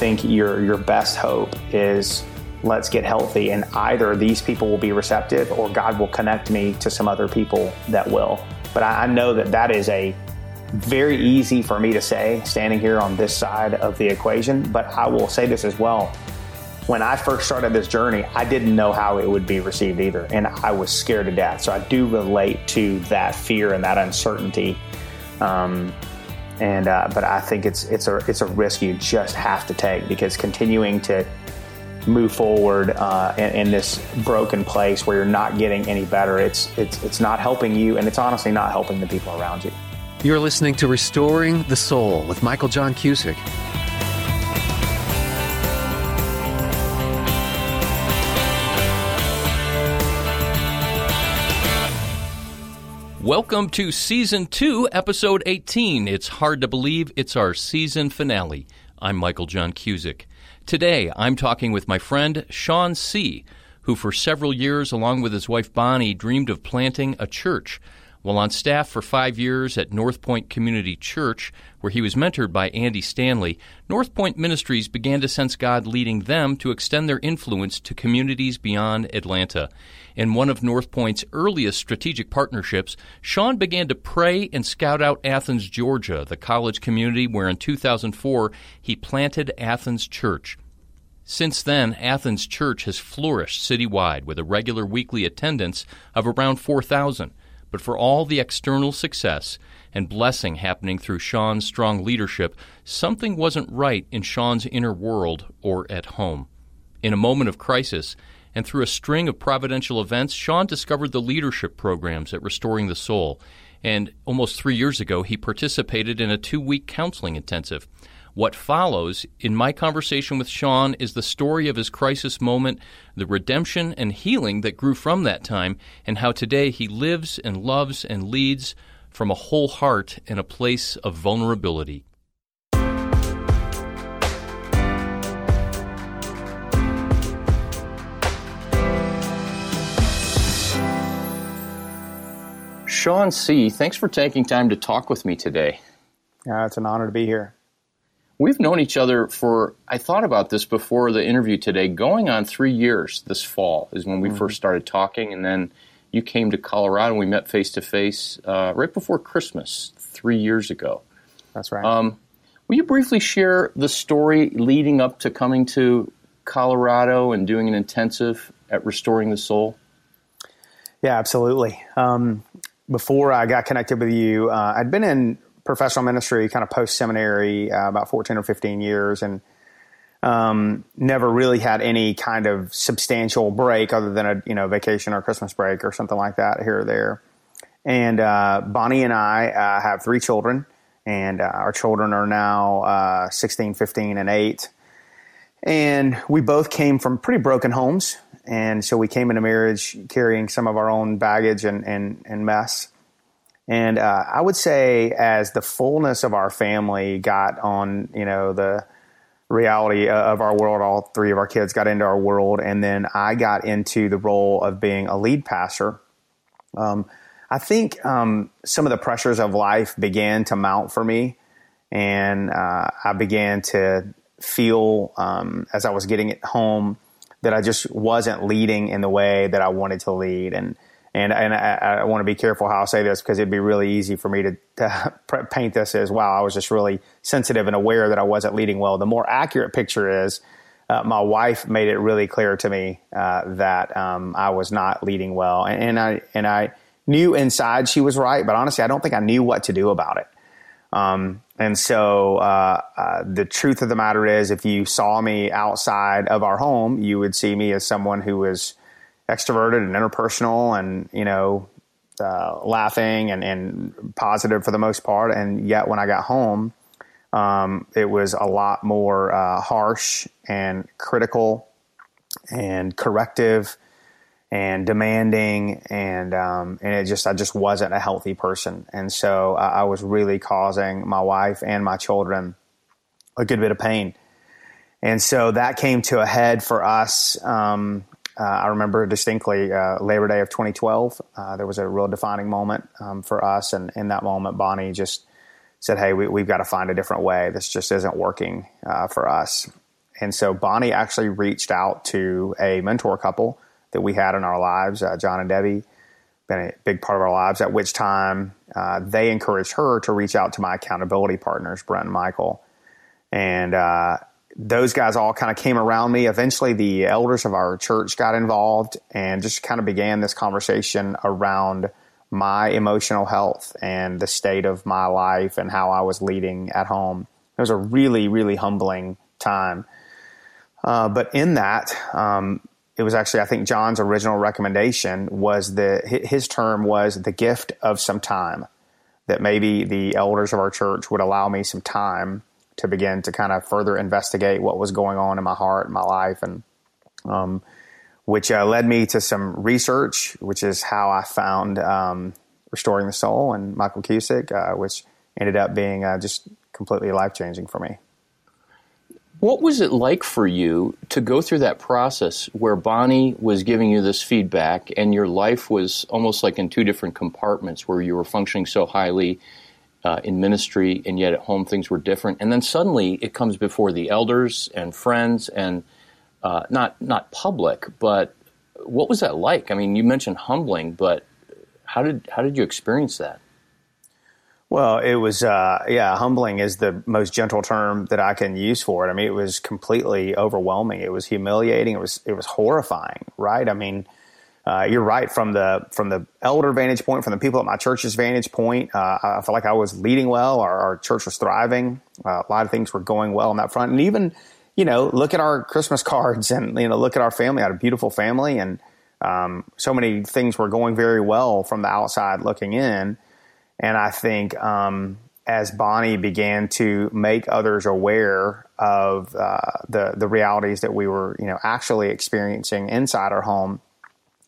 think your your best hope is let's get healthy, and either these people will be receptive, or God will connect me to some other people that will. But I, I know that that is a very easy for me to say standing here on this side of the equation. But I will say this as well when I first started this journey, I didn't know how it would be received either, and I was scared to death. So I do relate to that fear and that uncertainty. Um, and uh, but I think it's it's a it's a risk you just have to take because continuing to move forward uh, in, in, this broken place where you're not getting any better, it's it's it's not helping you, and it's honestly not helping the people around you. You're listening to Restoring the Soul with Michael John Cusick. Welcome to Season 2, Episode 18. It's hard to believe it's our season finale. I'm Michael John Cusick. Today, I'm talking with my friend Sean C., who for several years, along with his wife Bonnie, dreamed of planting a church. While on staff for five years at North Point Community Church, where he was mentored by Andy Stanley, North Point Ministries began to sense God leading them to extend their influence to communities beyond Atlanta. In one of North Point's earliest strategic partnerships, Sean began to pray and scout out Athens, Georgia, the college community where in 2004 he planted Athens Church. Since then, Athens Church has flourished citywide with a regular weekly attendance of around 4,000 but for all the external success and blessing happening through Sean's strong leadership, something wasn't right in Sean's inner world or at home. In a moment of crisis, and through a string of providential events, Sean discovered the leadership programs at Restoring the Soul. And almost three years ago, he participated in a two week counseling intensive. What follows in my conversation with Sean is the story of his crisis moment, the redemption and healing that grew from that time, and how today he lives and loves and leads from a whole heart in a place of vulnerability. Sean C., thanks for taking time to talk with me today. Yeah, it's an honor to be here. We've known each other for, I thought about this before the interview today, going on three years this fall is when we mm-hmm. first started talking. And then you came to Colorado and we met face to face right before Christmas three years ago. That's right. Um, will you briefly share the story leading up to coming to Colorado and doing an intensive at Restoring the Soul? Yeah, absolutely. Um, before I got connected with you, uh, I'd been in professional ministry, kind of post seminary, uh, about 14 or 15 years, and um, never really had any kind of substantial break other than a you know vacation or Christmas break or something like that here or there. And uh, Bonnie and I uh, have three children, and uh, our children are now uh, 16, 15, and 8. And we both came from pretty broken homes. And so we came into marriage carrying some of our own baggage and, and, and mess. And uh, I would say, as the fullness of our family got on, you know, the reality of our world, all three of our kids got into our world, and then I got into the role of being a lead pastor. Um, I think um, some of the pressures of life began to mount for me, and uh, I began to feel um, as I was getting it home that I just wasn't leading in the way that I wanted to lead, and and and I, I, want to be careful how I say this because it'd be really easy for me to, to paint this as wow, I was just really sensitive and aware that I wasn't leading well. The more accurate picture is uh, my wife made it really clear to me uh, that um, I was not leading well, and, and, I and I knew inside she was right, but honestly, I don't think I knew what to do about it. Um, and so uh, uh the truth of the matter is, if you saw me outside of our home, you would see me as someone who was extroverted and interpersonal and, you know, uh, laughing and, and positive for the most part. And yet when I got home, um, it was a lot more uh, harsh and critical and corrective and demanding and um, and it just I just wasn't a healthy person and so I, I, was really causing my wife and my children a good bit of pain and so that came to a head for us um, uh, I remember distinctly uh, Labor Day of 2012. Uh, there was a real defining moment um, for us, and in that moment, Bonnie just said, "Hey, we, have got to find a different way. This just isn't working uh, for us." and so Bonnie actually reached out to a mentor couple that we had in our lives, uh, John and Debbie, been a big part of our lives. At which time uh, they encouraged her to reach out to my accountability partners, Brent and Michael, and uh, those guys all kind of came around me. Eventually, the elders of our church got involved and just kind of began this conversation around my emotional health and the state of my life and how I was leading at home. It was a really, really humbling time. Uh, but in that, um, it was actually, I think, John's original recommendation was that his term was the gift of some time. That maybe the elders of our church would allow me some time to begin to kind of further investigate what was going on in my heart and my life, and um, which uh, led me to some research, which is how I found um, Restoring the Soul and Michael Cusick, uh, which ended up being uh, just completely life changing for me. What was it like for you to go through that process where Bonnie was giving you this feedback and your life was almost like in two different compartments where you were functioning so highly uh, in ministry and yet at home things were different and then suddenly it comes before the elders and friends and uh, not not public but what was that like? I mean, you mentioned humbling, but how did how did you experience that? Well, it was, uh, yeah, humbling is the most gentle term that I can use for it. I mean, it was completely overwhelming. It was humiliating. It was, it was horrifying, right? I mean, uh, you're right from the from the elder vantage point, from the people at my church's vantage point. Uh, I felt like I was leading well. Our, our church was thriving. Uh, a lot of things were going well on that front, and even you know, look at our Christmas cards and you know, look at our family. I had a beautiful family, and um, so many things were going very well from the outside looking in. And I think um, as Bonnie began to make others aware of uh, the the realities that we were, you know, actually experiencing inside our home,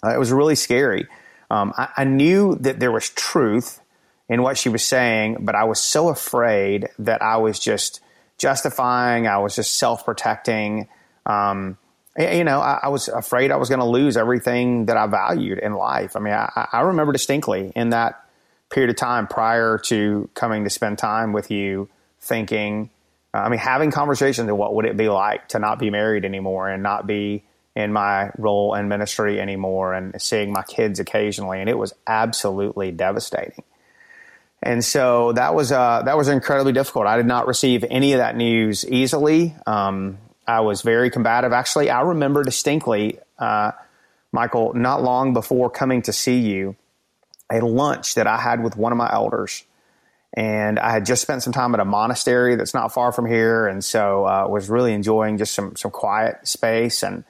uh, it was really scary. Um, I, I, knew that there was truth in what she was saying, but I was so afraid that I was just justifying. I was just self protecting. Um, you know, I, I, was afraid I was going to lose everything that I valued in life. I mean, I, I remember distinctly in that period of time prior to coming to spend time with you thinking, uh, I mean, having conversations of what would it be like to not be married anymore and not be in my role in ministry anymore and seeing my kids occasionally. And it was absolutely devastating. And so that was, uh, that was incredibly difficult. I did not receive any of that news easily. Um, I was very combative. Actually, I remember distinctly, uh, Michael, not long before coming to see you, a lunch that I had with one of my elders. And I had just spent some time at a monastery that's not far from here, and so uh, was really enjoying just some some quiet space. And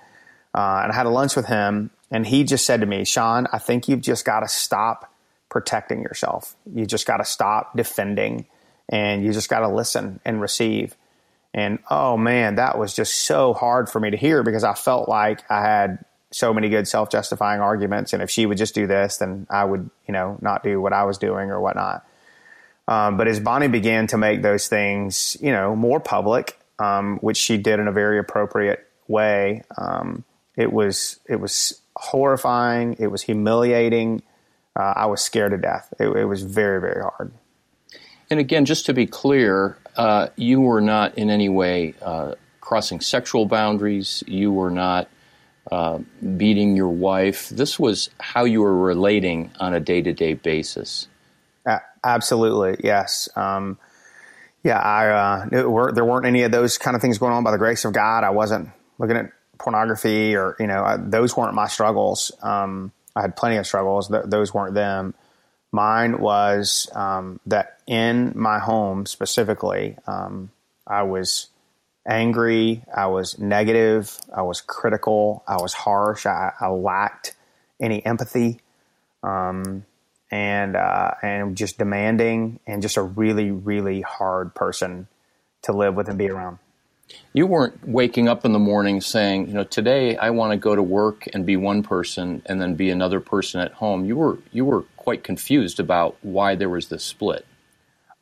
uh, and I had a lunch with him, and he just said to me, "Sean, I think you've just got to stop protecting yourself. You just got to stop defending, and you just got to listen and receive." And oh man, that was just so hard for me to hear because I felt like I had so many good self justifying arguments. And if she would just do this, then I would, you know, not do what I was doing or whatnot. Um, but as Bonnie began to make those things, you know, more public, um, which she did in a very appropriate way, um, it was it was horrifying. It was humiliating. Uh, I was scared to death. It, it, was very very hard. And again, just to be clear, uh, you were not in any way uh, crossing sexual boundaries. You were not uh, beating your wife. This was how you were relating on a day to day basis. Uh, absolutely, yes. Um, yeah, I uh, there weren't any of those kind of things going on by the grace of God. I wasn't looking at pornography or you know I, those weren't my struggles. Um, I had plenty of struggles. Th- those weren't them. Mine was um, that in my home specifically, um, I was angry. I was negative. I was critical. I was harsh. I, I lacked any empathy, um, and uh, and just demanding, and just a really really hard person to live with and be around. You weren't waking up in the morning saying, you know, today I want to go to work and be one person and then be another person at home. You were you were quite confused about why there was this split.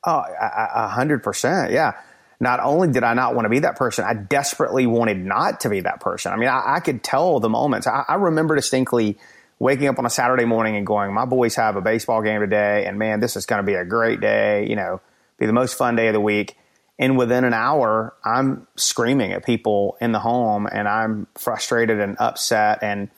Oh, a hundred percent. Yeah not only did I not want to be that person, I desperately wanted not to be that person. I mean, I, I could tell the moments. I, I, remember distinctly waking up on a Saturday morning and going, my boys have a baseball game today, and man, this is going to be a great day, you know, be the most fun day of the week. And within an hour, I'm screaming at people in the home and I'm frustrated and upset. And,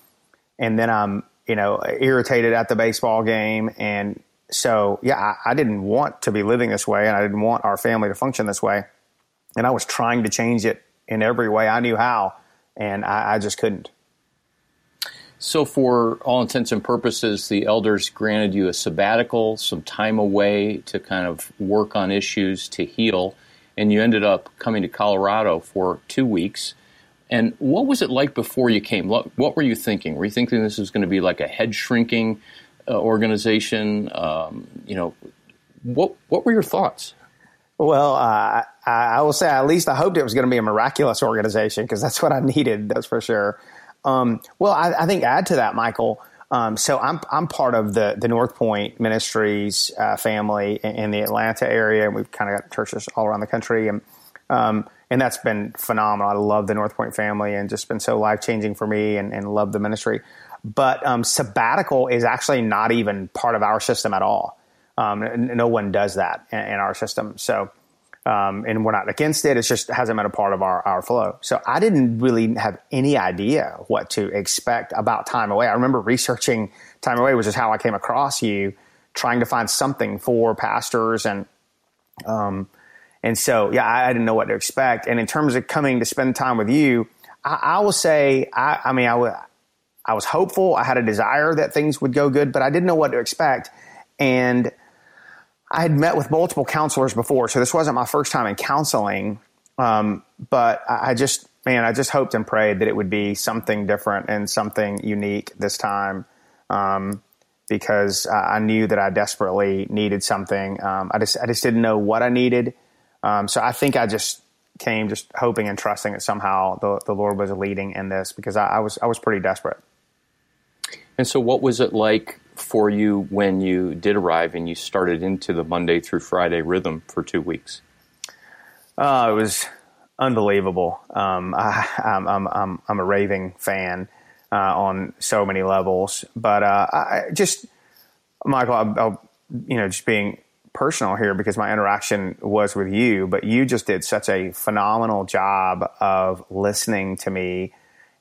and then I'm, you know, irritated at the baseball game. And so, yeah, I, I didn't want to be living this way and I didn't want our family to function this way. And I was trying to change it in every way I knew how. And I, I just couldn't. So, for all intents and purposes, the elders granted you a sabbatical, some time away to kind of work on issues to heal, and you ended up coming to Colorado for two weeks. And what was it like before you came? What were you thinking? Were you thinking this was going to be like a head shrinking uh, organization? Um, you know, what what were your thoughts? Well, uh, I, I will say at least I hoped it was going to be a miraculous organization because that's what I needed. That's for sure. Um, well, I, I, think add to that, Michael. Um, so I'm I'm part of the the North Point Ministries uh, family in, in, the Atlanta area, and we've kind of got churches all around the country, and um, and that's been phenomenal. I love the North Point family, and just been so life changing for me, and, and love the ministry. But um, sabbatical is actually not even part of our system at all. Um, no one does that in, in our system. So um, and we're not against it. It just hasn't been a part of our, our flow. So I didn't really have any idea what to expect about time away. I remember researching time away, which is how I came across you, trying to find something for pastors and, um, and so yeah, I, I didn't know what to expect. And in terms of coming to spend time with you, I, I will say, I, I mean, I, w- I was hopeful. I had a desire that things would go good, but I didn't know what to expect. And I had met with multiple counselors before, so this wasn't my first time in counseling. Um, but I just, man, I just hoped and prayed that it would be something different and something unique this time. Um, because I knew that I desperately needed something. Um, I just, I just didn't know what I needed. Um, so I think I just came just hoping and trusting that somehow the, the Lord was leading in this because I, I was, I was pretty desperate. And so what was it like for you when you did arrive and you started into the Monday through Friday rhythm for two weeks? Uh, it was unbelievable. Um, I, am I'm, I'm, I'm a raving fan uh, on so many levels, but uh, I just Michael, I'll, I'll, you know, just being personal here because my interaction was with you, but you just did such a phenomenal job of listening to me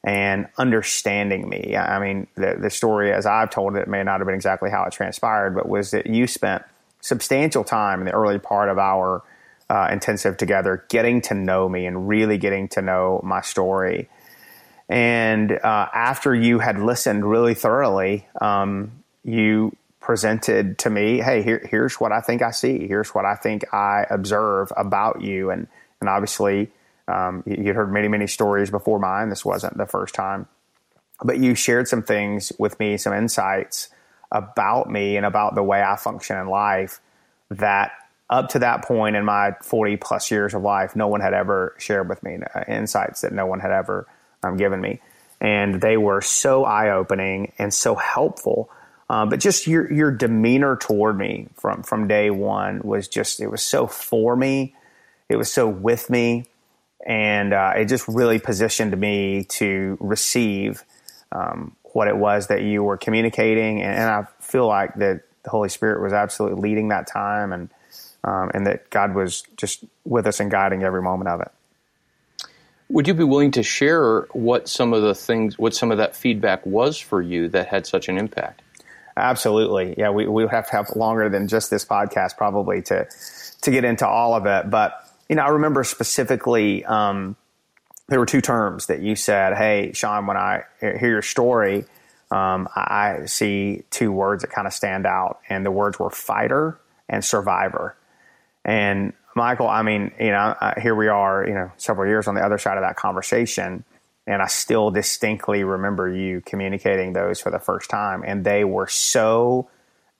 and understanding me. I mean, the, the story as I've told it may not have been exactly how it transpired, but was that you spent substantial time in the early part of our uh, intensive together getting to know me and really getting to know my story. And uh, after you had listened really thoroughly, um, you presented to me, "Hey, here, here's what I think I see. Here's what I think I observe about you." And and obviously, um, you'd heard many, many stories before mine. This wasn't the first time. But you shared some things with me, some insights about me and about the way I function in life that up to that point in my 40 plus years of life, no one had ever shared with me, uh, insights that no one had ever um, given me. And they were so eye opening and so helpful. Uh, but just your, your demeanor toward me from, from day one was just, it was so for me. It was so with me and uh, it just really positioned me to receive um, what it was that you were communicating, and, and, I feel like that the Holy Spirit was absolutely leading that time, and um, and that God was just with us and guiding every moment of it. Would you be willing to share what some of the things, what some of that feedback was for you that had such an impact? Absolutely, yeah. We we have to have longer than just this podcast probably to to get into all of it, but you know, I remember specifically, um, there were two terms that you said, Hey, Sean, when I hear your story, um, I see two words that kind of stand out. And the words were fighter and survivor. And Michael, I mean, you know, here we are, you know, several years on the other side of that conversation. And I still distinctly remember you communicating those for the first time. And they were so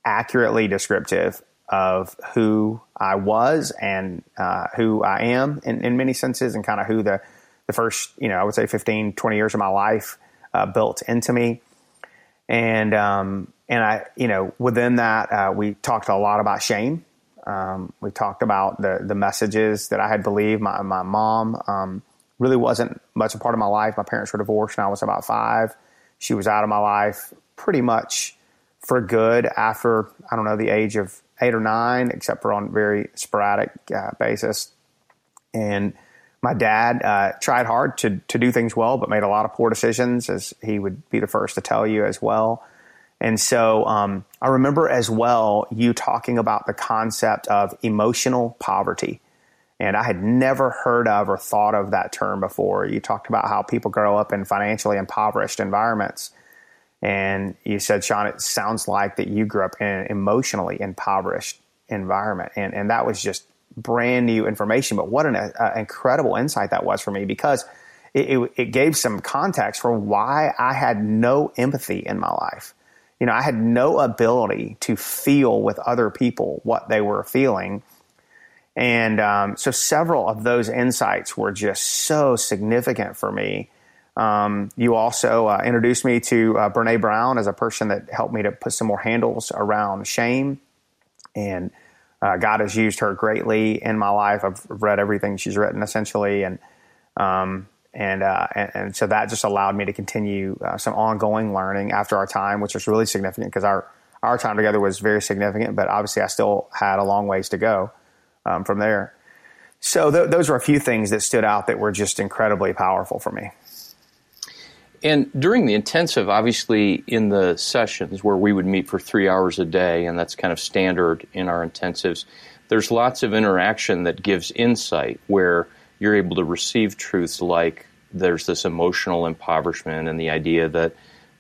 accurately descriptive of who I was and uh, who I am in, in many senses, and kind of who the, the first, you know, I would say 15, 20 years of my life uh, built into me. And, um, and I, you know, within that, uh, we talked a lot about shame. Um, we talked about the, the messages that I had believed. My, my mom um, really wasn't much a part of my life. My parents were divorced when I was about five. She was out of my life pretty much for good after, I don't know, the age of eight or nine, except for on very sporadic uh, basis. And my dad uh, tried hard to to do things well, but made a lot of poor decisions, as he would be the first to tell you as well. And so um, I remember as well you talking about the concept of emotional poverty. And I had never heard of or thought of that term before. You talked about how people grow up in financially impoverished environments. And you said, Sean, it sounds like that you grew up in an emotionally impoverished environment. And, and that was just brand new information. But what an uh, incredible insight that was for me because it, it, it gave some context for why I had no empathy in my life. You know, I had no ability to feel with other people what they were feeling. And um, so several of those insights were just so significant for me. Um, you also uh, introduced me to uh, Brene Brown as a person that helped me to put some more handles around shame. And uh, God has used her greatly in my life. I've read everything she's written essentially, and um, and, uh, and, and so that just allowed me to continue uh, some ongoing learning after our time, which was really significant because our our time together was very significant. But obviously, I still had a long ways to go um, from there. So th- those were a few things that stood out that were just incredibly powerful for me. And during the intensive, obviously, in the sessions where we would meet for three hours a day, and that's kind of standard in our intensives, there's lots of interaction that gives insight where you're able to receive truths like there's this emotional impoverishment and the idea that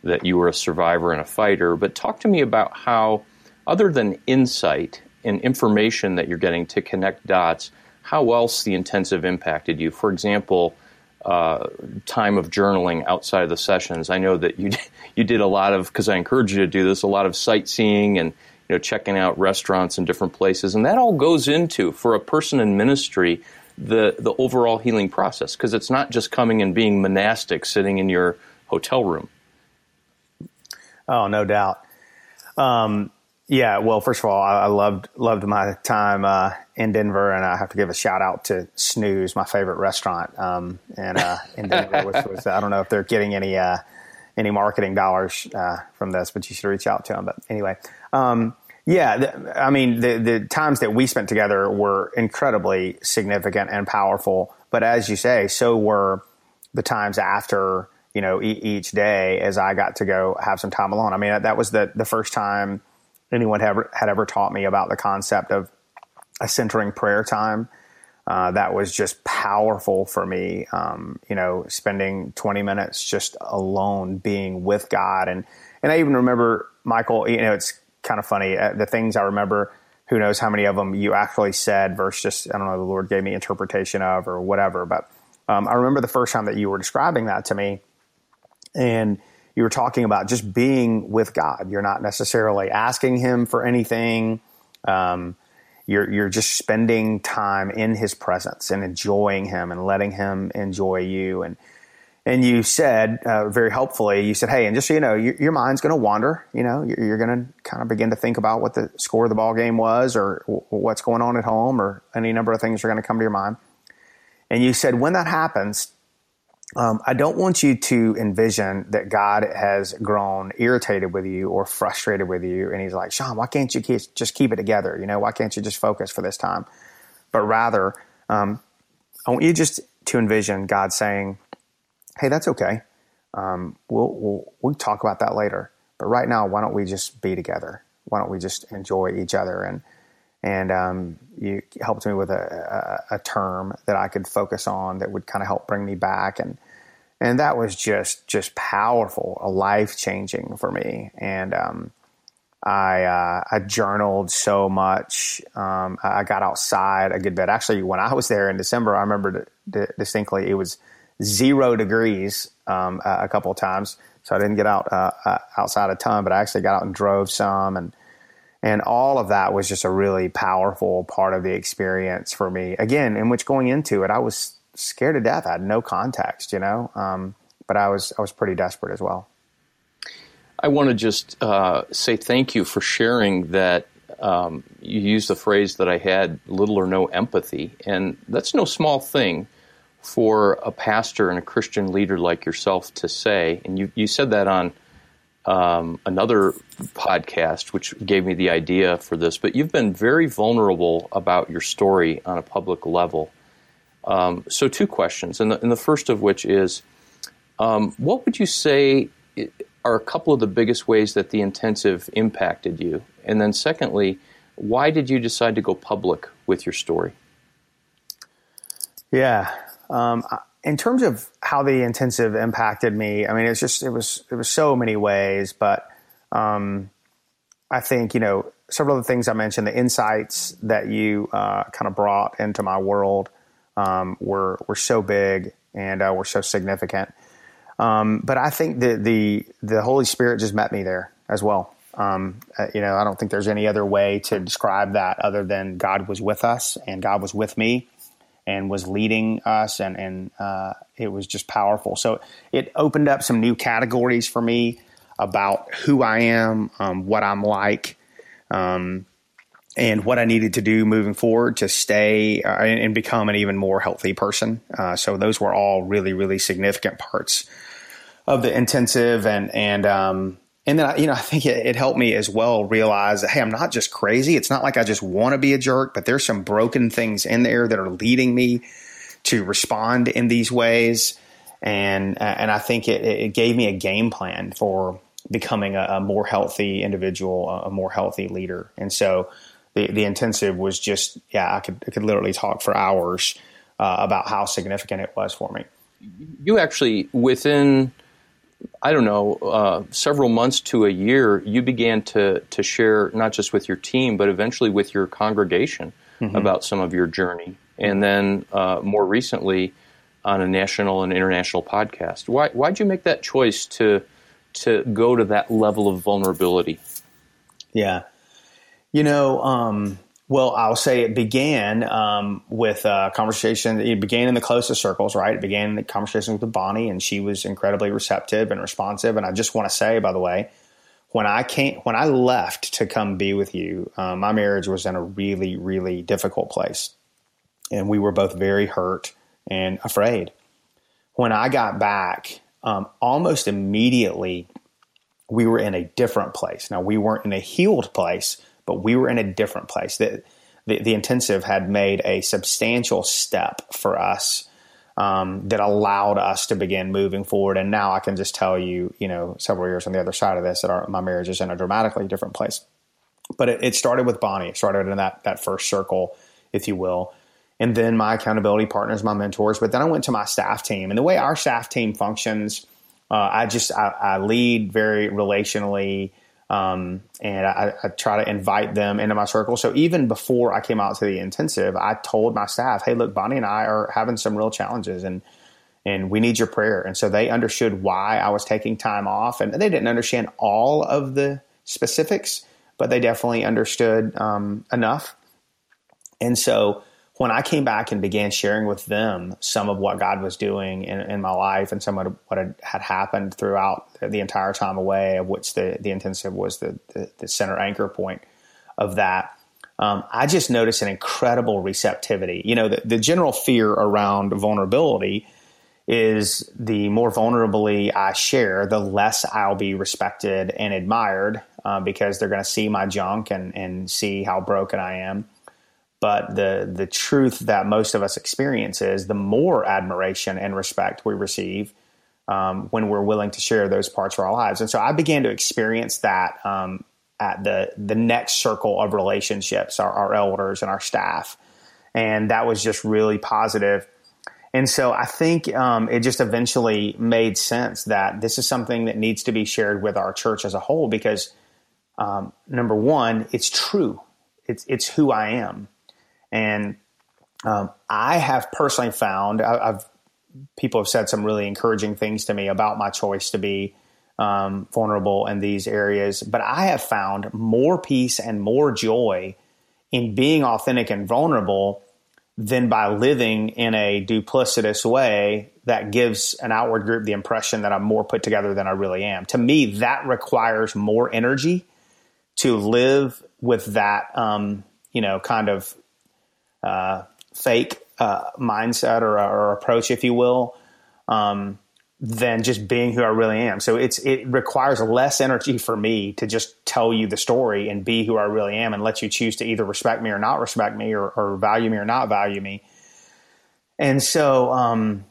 that you were a survivor and a fighter. But talk to me about how, other than insight and information that you're getting to connect dots, how else the intensive impacted you. For example, uh, time of journaling outside of the sessions. I know that you you did a lot of because I encourage you to do this a lot of sightseeing and you know checking out restaurants and different places, and that all goes into for a person in ministry the the overall healing process because it's not just coming and being monastic sitting in your hotel room. Oh, no doubt. Um, yeah, well, first of all, I, I loved loved my time uh, in Denver, and I have to give a shout out to Snooze, my favorite restaurant, um, and uh, in Denver, which was I don't know if they're getting any uh, any marketing dollars uh, from this, but you should reach out to them. But anyway, um, yeah, the, I mean the the times that we spent together were incredibly significant and powerful. But as you say, so were the times after you know e- each day as I got to go have some time alone. I mean that was the the first time anyone had ever, had ever taught me about the concept of a centering prayer time. Uh, that was just powerful for me. Um, you know, spending 20 minutes just alone being with God. And, and I even remember, Michael, you know, it's kind of funny. Uh, the things I remember, who knows how many of them you actually said versus just, I don't know, the Lord gave me interpretation of or whatever. But um, I remember the first time that you were describing that to me. And you were talking about just being with God. You're not necessarily asking Him for anything. Um, you're you're just spending time in His presence and enjoying Him and letting Him enjoy you. And and you said uh, very helpfully, you said, "Hey, and just so you know, your, your mind's going to wander. You know, you're, you're going to kind of begin to think about what the score of the ball game was, or w- what's going on at home, or any number of things are going to come to your mind." And you said, when that happens, um, I don't want you to envision that God has grown irritated with you or frustrated with you, and He's like, Sean, why can't you keep, just keep it together? You know, why can't you just focus for this time? But rather, um, I want you just to envision God saying, "Hey, that's okay. Um, we'll, we'll we'll talk about that later. But right now, why don't we just be together? Why don't we just enjoy each other?" And and um, you helped me with a, a, a, term that I could focus on that would kind of help bring me back and and that was just just powerful, a life changing for me. And um, I uh, I journaled so much. Um, I got outside a good bit. Actually, when I was there in December, I remember d- distinctly it was zero degrees um, a couple of times, so I didn't get out uh, uh, outside a ton, but I actually got out and drove some and and all of that was just a really powerful part of the experience for me. Again, in which going into it, I was scared to death. I had no context, you know, um, but I was I was pretty desperate as well. I want to just uh, say thank you for sharing that. Um, you used the phrase that I had little or no empathy, and that's no small thing for a pastor and a Christian leader like yourself to say. And you, you said that on um, another podcast, which gave me the idea for this. But you've been very vulnerable about your story on a public level. Um, so, two questions, and the, and the, first of which is, um, what would you say are a couple of the biggest ways that the intensive impacted you? And then, secondly, why did you decide to go public with your story? Yeah. Um, in terms of how the intensive impacted me, I mean, it's just, it was, it was so many ways, but, um, I think, you know, several of the things I mentioned, the insights that you, uh, kind of brought into my world, um, were, were so big and, uh, were so significant. Um, but I think that the, the Holy Spirit just met me there as well. Um, uh, you know, I don't think there's any other way to describe that other than God was with us and God was with me and was leading us, and and uh, it was just powerful. So it opened up some new categories for me about who I am, um, what I'm like, um, and what I needed to do moving forward to stay uh, and, and, become an even more healthy person. Uh, so those were all really really significant parts of the intensive and and um, and then you know I think it, it, helped me as well realize that hey I'm not just crazy. It's not like I just want to be a jerk, but there's some broken things in there that are leading me to respond in these ways. And uh, and I think it, it, gave me a game plan for becoming a, a more healthy individual, a, a, more healthy leader. And so the the intensive was just yeah I could I could literally talk for hours uh, about how significant it was for me. You actually within I don't know, uh, several months to a year, you began to to share not just with your team, but eventually with your congregation mm-hmm. about some of your journey, and then uh, more recently on a national and international podcast. Why why'd you make that choice to to go to that level of vulnerability? Yeah, you know. Um, well, I'll say it began um, with a conversation. It began in the closest circles, right? It began the conversation with Bonnie, and she was incredibly receptive and responsive. And I just want to say, by the way, when I came, when I left to come be with you, um, my marriage was in a really, really difficult place, and we were both very hurt and afraid. When I got back, um, almost immediately, we were in a different place. Now we weren't in a healed place but we were in a different place. The, the, the intensive had made a substantial step for us um, that allowed us to begin moving forward. And now I can just tell you, you know, several years on the other side of this, that our, my marriage is in a dramatically different place. But it, it started with Bonnie. It started in that that first circle, if you will and then my accountability partners, my mentors. But then I went to my staff team, and the way our staff team functions, uh, I just I, I, lead very relationally. Um, and I, I, try to invite them into my circle. So even before I came out to the intensive, I told my staff, "Hey, look, Bonnie and I are having some real challenges, and and we need your prayer." And so they understood why I was taking time off, and they didn't understand all of the specifics, but they definitely understood um, enough. And so when I came back and began sharing with them some of what God was doing in, in my life and some of what had, happened throughout the entire time away, of which the, the intensive was the, the, the center anchor point of that, um, I just noticed an incredible receptivity. You know, the, the general fear around vulnerability is the more vulnerably I share, the less I'll be respected and admired uh, because they're going to see my junk and, and see how broken I am. But the the truth that most of us experience is the more admiration and respect we receive um, when we're willing to share those parts of our lives. And so I began to experience that um, at the the next circle of relationships, our, our elders and our staff, and that was just really positive. And so I think um, it just eventually made sense that this is something that needs to be shared with our church as a whole because um, number one, it's true. It's it's who I am. And um, I have personally found I, have people have said some really encouraging things to me about my choice to be um, vulnerable in these areas, but I have found more peace and more joy in being authentic and vulnerable than by living in a duplicitous way that gives an outward group the impression that I'm more put together than I really am. To me, that requires more energy to live with that, um, you know, kind of uh, fake uh, mindset or, or, approach, if you will, um, than just being who I really am. So it's it requires less energy for me to just tell you the story and be who I really am, and let you choose to either respect me or not respect me, or, or value me or not value me. And so, um,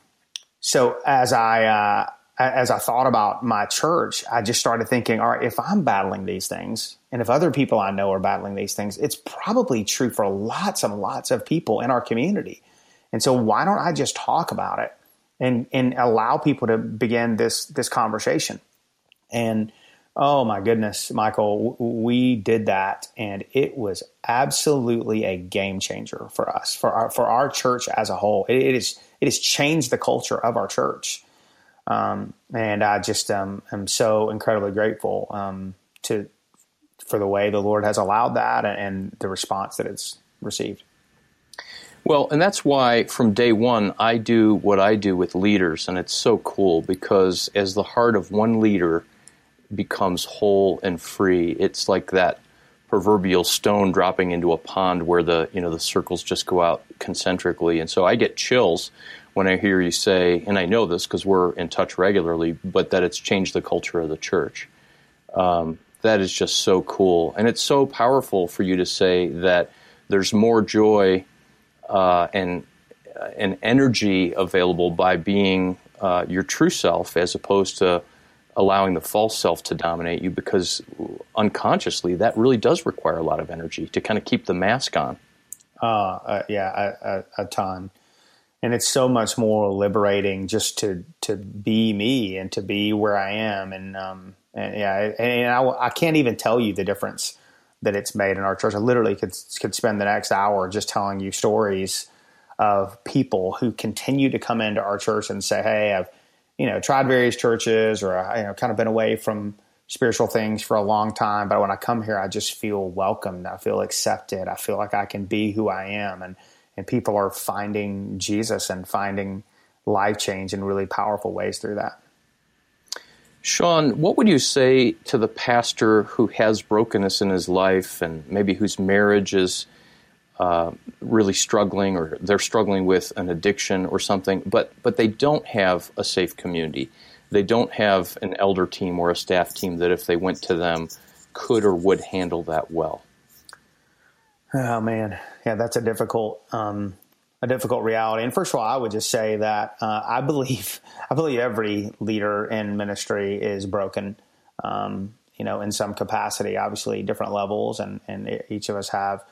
so as I, uh, as I thought about my church, I just started thinking, all right, if I'm battling these things and if other people I know are battling these things, it's probably true for lots and lots of people in our community. And so why don't I just talk about it and, and allow people to begin this, this conversation? And oh my goodness, Michael, we did that and it was absolutely a game changer for us, for our, for our church as a whole. it, it is, it has changed the culture of our church um, and I just um, am so incredibly grateful um, to for the way the Lord has allowed that and, and the response that it's received. Well, and that's why from day one I do what I do with leaders, and it's so cool because as the heart of one leader becomes whole and free, it's like that proverbial stone dropping into a pond where the you know the circles just go out concentrically, and so I get chills when I hear you say, and I know this because we're in touch regularly, but that it's changed the culture of the church. Um, that is just so cool. And it's so powerful for you to say that there's more joy uh, and, uh, and energy available by being uh, your true self as opposed to allowing the false self to dominate you because unconsciously that really does require a lot of energy to kind of keep the mask on. Uh, uh yeah, a, a, a ton and it's so much more liberating just to to be me and to be where I am and um and yeah and I, I can't even tell you the difference that it's made in our church. I literally could could spend the next hour just telling you stories of people who continue to come into our church and say, "Hey, I've you know tried various churches or I you know kind of been away from spiritual things for a long time, but when I come here, I just feel welcomed. I feel accepted. I feel like I can be who I am and." And people are finding Jesus and finding life change in really powerful ways through that. Sean, what would you say to the pastor who has brokenness in his life and maybe whose marriage is uh, really struggling or they're struggling with an addiction or something, but, but they don't have a safe community? They don't have an elder team or a staff team that, if they went to them, could or would handle that well. Oh man, yeah, that's a difficult, um, a difficult reality. And first of all, I would just say that uh, I believe, I believe every leader in ministry is broken, um, you know, in some capacity. Obviously, different levels, and and each of us have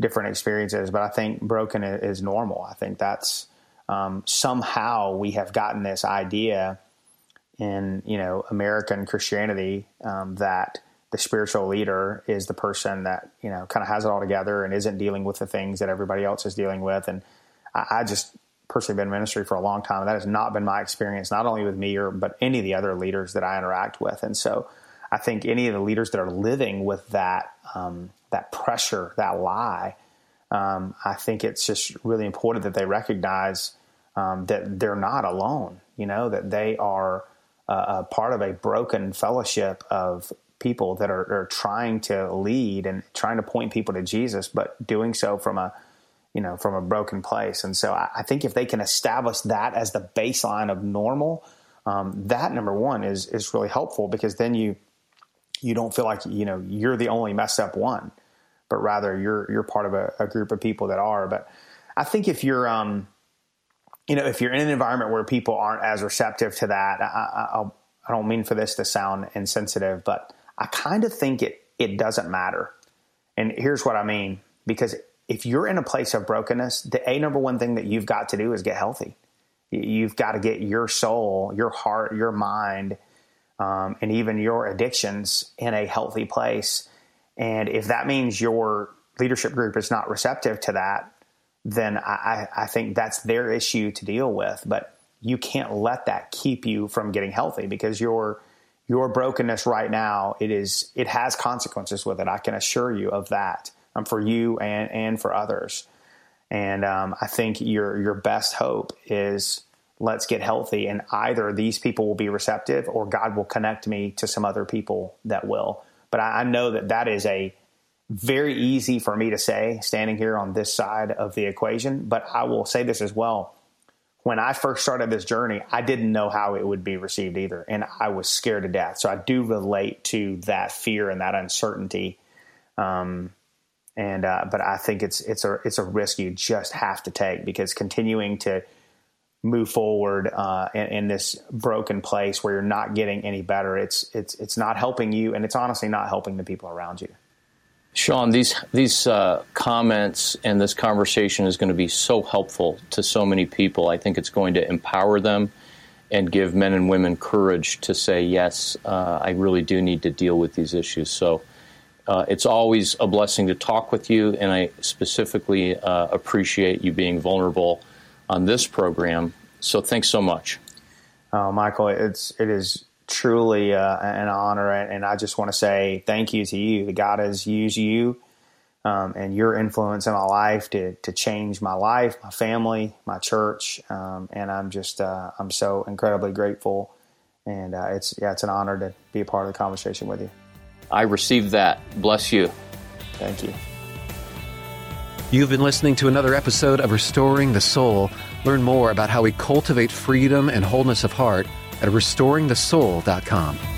different experiences. But I think broken is normal. I think that's um, somehow we have gotten this idea in you know American Christianity um, that the spiritual leader is the person that you know kind of has it all together and isn't dealing with the things that everybody else is dealing with. And I, I just personally been in ministry for a long time. That has not been my experience, not only with me or but any of the other leaders that I interact with. And so I think any of the leaders that are living with that um, that pressure, that lie, um, I think it's just really important that they recognize um, that they're not alone. You know that they are a part of a broken fellowship of people that are, are trying to lead and trying to point people to Jesus, but doing so from a you know from a broken place. And so I, I think if they can establish that as the baseline of normal, um, that number one is is really helpful because then you you don't feel like you know you're the only messed up one, but rather you're you're part of a, a group of people that are. But I think if you're um, you know if you're in an environment where people aren't as receptive to that, I, I, I don't mean for this to sound insensitive, but I kind of think it it doesn't matter. And here's what I mean because if you're in a place of brokenness, the a number one thing that you've got to do is get healthy. You've got to get your soul, your heart, your mind, um, and even your addictions in a healthy place. And if that means your leadership group is not receptive to that, then I, I think that's their issue to deal with. But you can't let that keep you from getting healthy because you're your brokenness right now, it is it has consequences with it. I can assure you of that um, for you and and for others. And um, I think your your best hope is let's get healthy, and either these people will be receptive, or God will connect me to some other people that will. But I, I know that that is a very easy for me to say standing here on this side of the equation. But I will say this as well when I first started this journey, I didn't know how it would be received either. And I was scared to death. So I do relate to that fear and that uncertainty. Um, and, uh, but I think it's, it's a, it's a risk you just have to take because continuing to move forward uh, in, in, this broken place where you're not getting any better. It's it's it's not helping you, and it's honestly not helping the people around you. Sean, these these uh, comments and this conversation is going to be so helpful to so many people. I think it's going to empower them and give men and women courage to say, "Yes, uh, I really do need to deal with these issues." So. Uh, it's always a blessing to talk with you, and I specifically uh, appreciate you being vulnerable on this program. So thanks so much. Uh, Michael, it's it is truly uh, an honor, and I just want to say thank you to you. That God has used you um, and your influence in my life to to change my life, my family, my church, um, and I'm just uh, I'm so incredibly grateful. And uh, it's yeah, it's an honor to be a part of the conversation with you. I received that. Bless you. Thank you. You've been listening to another episode of Restoring the Soul. Learn more about how we cultivate freedom and wholeness of heart at restoringthesoul.com.